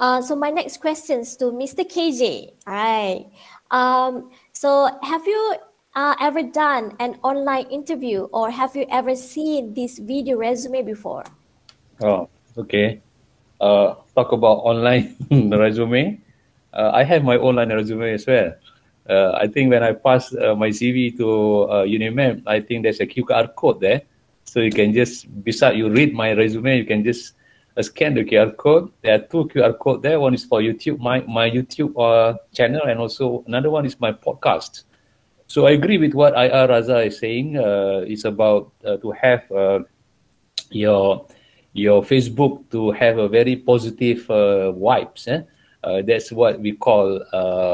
Uh, so my next questions to Mr. KJ. All right. Um, so have you uh, ever done an online interview or have you ever seen this video resume before? Oh, okay. Uh, talk about online resume. Uh, I have my online resume as well. Uh, I think when I pass uh, my CV to uh, I think there's a QR code there. So you can just, beside you read my resume, you can just scan the QR code. There are two QR code there. One is for YouTube, my, my YouTube uh, channel, and also another one is my podcast. So I agree with what IR Raza is saying. Uh, it's about uh, to have uh, your your Facebook to have a very positive uh, vibes. Eh? Uh, that's what we call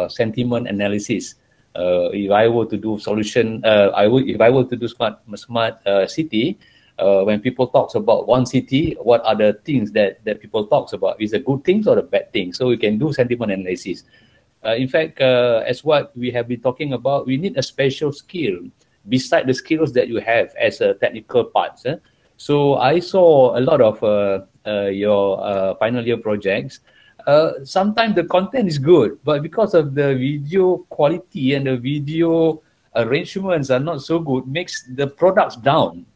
sentiment analysis. If I were to do solution, I would if I were to do smart smart city. Uh, when people talks about one city, what are the things that, that people talks about? Is it good things or the bad things? So we can do sentiment analysis. Uh, in fact, uh, as what we have been talking about, we need a special skill beside the skills that you have as a technical parts. Eh? So I saw a lot of uh, uh your uh, final year projects. Sometimes the content is good, but because of the video quality and the video arrangements are not so good, makes the products down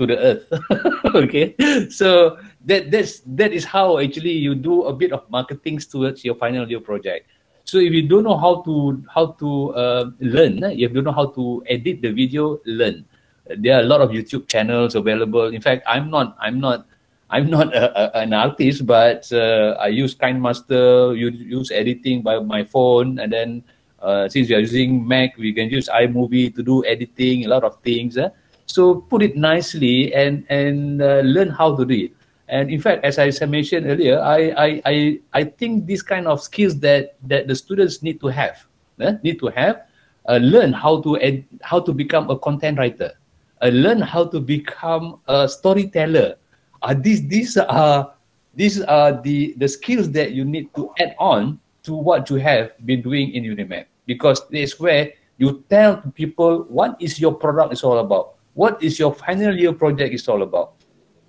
to the earth. okay, so that that's that is how actually you do a bit of marketing towards your final year project. So if you don't know how to how to uh, learn, eh, you don't know how to edit the video, learn. There are a lot of YouTube channels available. In fact, I'm not I'm not I'm not a, a, an artist, but uh, I use KineMaster, you use editing by my phone, and then uh, since we are using Mac, we can use iMovie to do editing, a lot of things. Eh? So put it nicely and and uh, learn how to do it. And in fact, as I mentioned earlier, I, I, I, I think these kind of skills that, that the students need to have, eh, need to have, uh, learn how to ed, how to become a content writer, uh, learn how to become a storyteller. Uh, these these are these are the the skills that you need to add on to what you have been doing in UNIMED because it's where you tell people what is your product is all about, what is your final year project is all about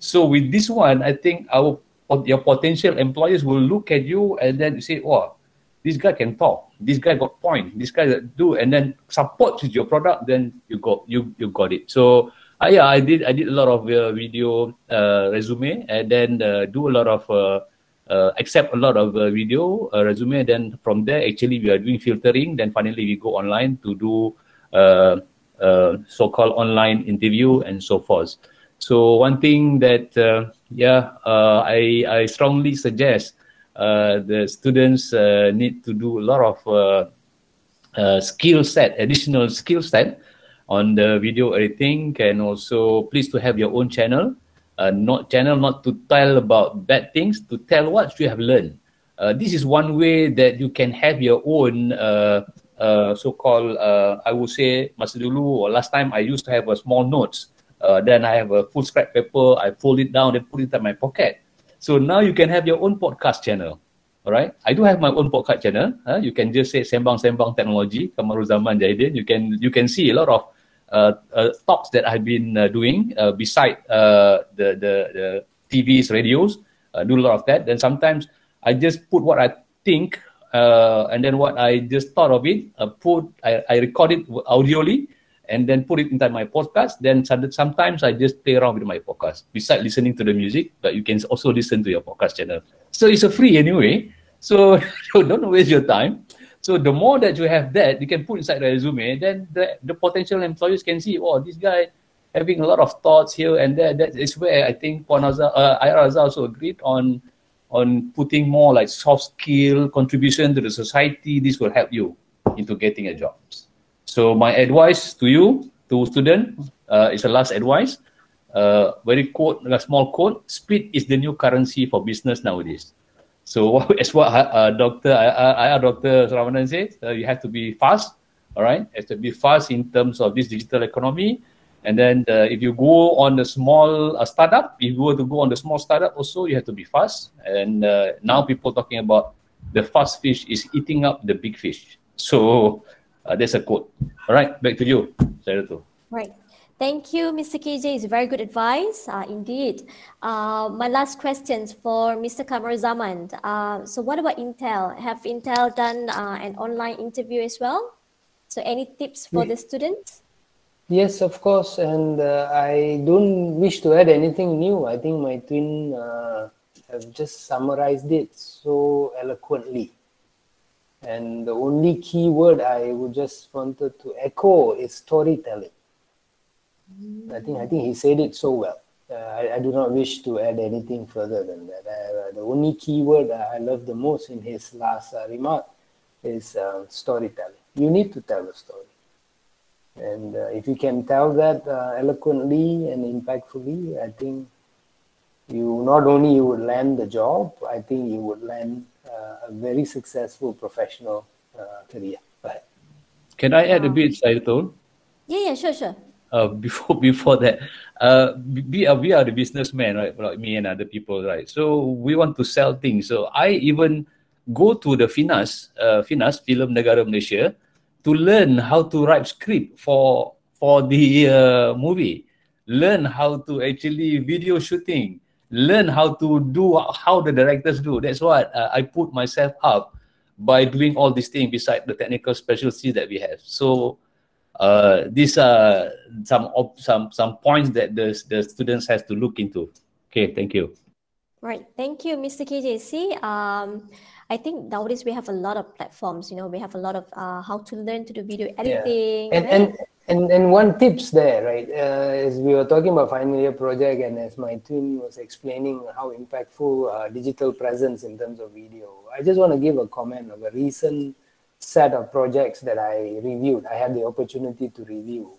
so with this one, I think our your potential employers will look at you and then say, "Oh, this guy can talk. This guy got point. This guy do," and then support with your product. Then you got you you got it. So uh, yeah, I did I did a lot of uh, video uh, resume and then uh, do a lot of uh, uh, accept a lot of video resume. Then from there, actually, we are doing filtering. Then finally, we go online to do so-called online interview and so forth. So one thing that uh, yeah uh, I I strongly suggest uh, the students uh, need to do a lot of uh, uh, skill set additional skill set on the video editing and also please to have your own channel not channel not to tell about bad things to tell what you have learned this is one way that you can have your own so-called I would say masa dulu or last time I used to have a small notes Uh, then I have a full scrap paper. I fold it down and put it in my pocket. So now you can have your own podcast channel. All right. I do have my own podcast channel. Uh, you can just say Sembang Sembang Technology, Kamaru Zaman Jahidin. You can you can see a lot of uh, uh, talks that I've been uh, doing uh, beside uh, the, the the TVs, radios. Uh, do a lot of that. Then sometimes I just put what I think, uh, and then what I just thought of it. Uh, put I, I record it audioly and then put it inside my podcast. Then sometimes I just play around with my podcast besides listening to the music, but you can also listen to your podcast channel. So it's a free anyway. So don't waste your time. So the more that you have that, you can put inside the resume, then the, the potential employers can see, oh, this guy having a lot of thoughts here and there. That is where I think Puan uh, also agreed on on putting more like soft skill contribution to the society. This will help you into getting a job. So my advice to you, to student, uh, is a last advice. Uh, very quote, a small quote. Speed is the new currency for business nowadays. So as what uh, Doctor I, I, Doctor Saravanan said, uh, you have to be fast. All right, have to be fast in terms of this digital economy. And then uh, if you go on the small uh, startup, if you were to go on the small startup, also you have to be fast. And uh, now people talking about the fast fish is eating up the big fish. So uh, that's a quote. All right, back to you, Senator. Right. Thank you, Mr. KJ. It's very good advice, uh, indeed. Uh, my last questions for Mr. Zaman. Uh, so what about Intel? Have Intel done uh, an online interview as well? So any tips for the students? Yes, of course. And uh, I don't wish to add anything new. I think my twin uh, have just summarized it so eloquently. And the only key word I would just wanted to echo is storytelling I think I think he said it so well. Uh, I, I, do not wish to add anything further than that. Uh, the only key word I love the most in his last uh, remark is uh, storytelling. You need to tell a story, and uh, if you can tell that uh, eloquently and impactfully, I think you not only you would land the job, I think you would land a very successful professional career. Right. Can I add a bit, Saidul? Yeah, yeah, sure, sure uh, before before that, uh, we are we are the businessmen, right? Like me and other people, right? So we want to sell things. So I even go to the Finas, uh, Finas Film Negara Malaysia, to learn how to write script for for the uh, movie, learn how to actually video shooting, learn how to do how the directors do. That's what uh, I put myself up by doing all these things beside the technical specialty that we have. So uh, these are some op- some some points that the the students has to look into. Okay, thank you. Right, thank you, Mr. KJC. Um, I think nowadays we have a lot of platforms. You know, we have a lot of uh, how to learn to do video editing. Yeah. And, right? and and and one tips there, right? Uh, is we were talking about final year project, and as my twin was explaining how impactful uh, digital presence in terms of video. I just want to give a comment of a recent set of projects that I reviewed, I had the opportunity to review.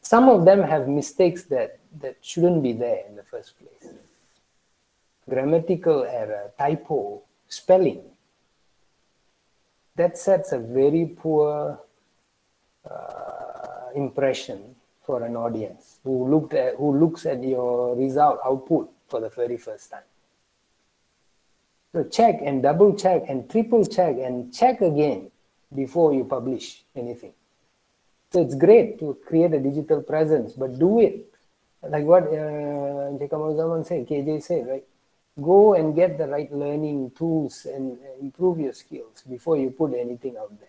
Some of them have mistakes that, that shouldn't be there in the first place. Grammatical error, typo, spelling. That sets a very poor uh, impression for an audience who looked at who looks at your result output for the very first time. So check and double check and triple check and check again before you publish anything. So it's great to create a digital presence, but do it. Like what uh, Zaman said, KJ said, right? Go and get the right learning tools and improve your skills before you put anything out there.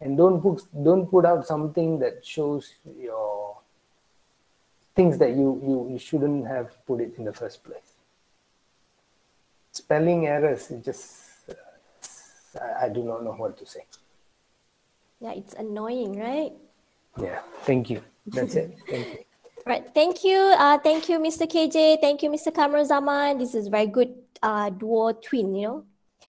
And don't put, don't put out something that shows your things that you, you, you shouldn't have put it in the first place. Spelling errors is just uh, I, I do not know what to say. Yeah, it's annoying, right? Yeah, thank you. That's it. Thank you. Right. Thank you. Uh, thank you, Mr. KJ. Thank you, Mr. Zaman. This is very good uh, duo twin, you know.